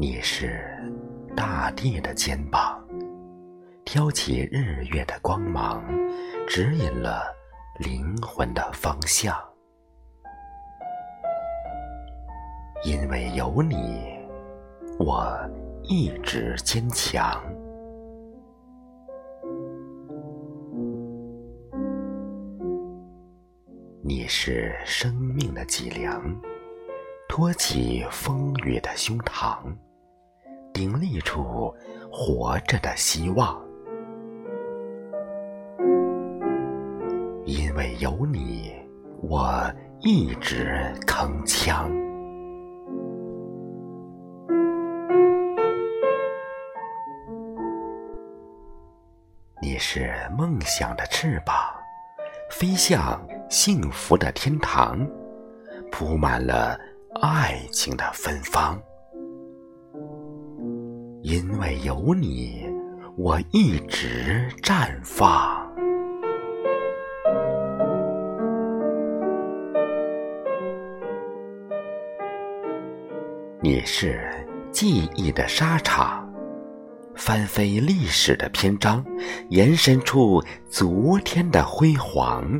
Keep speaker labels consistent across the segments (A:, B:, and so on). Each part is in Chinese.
A: 你是大地的肩膀，挑起日月的光芒，指引了灵魂的方向。因为有你，我一直坚强。你是生命的脊梁，托起风雨的胸膛，鼎立出活着的希望。因为有你，我一直铿锵。你是梦想的翅膀，飞向幸福的天堂，铺满了爱情的芬芳。因为有你，我一直绽放。你是记忆的沙场。翻飞历史的篇章，延伸出昨天的辉煌。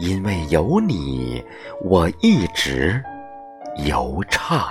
A: 因为有你，我一直游畅。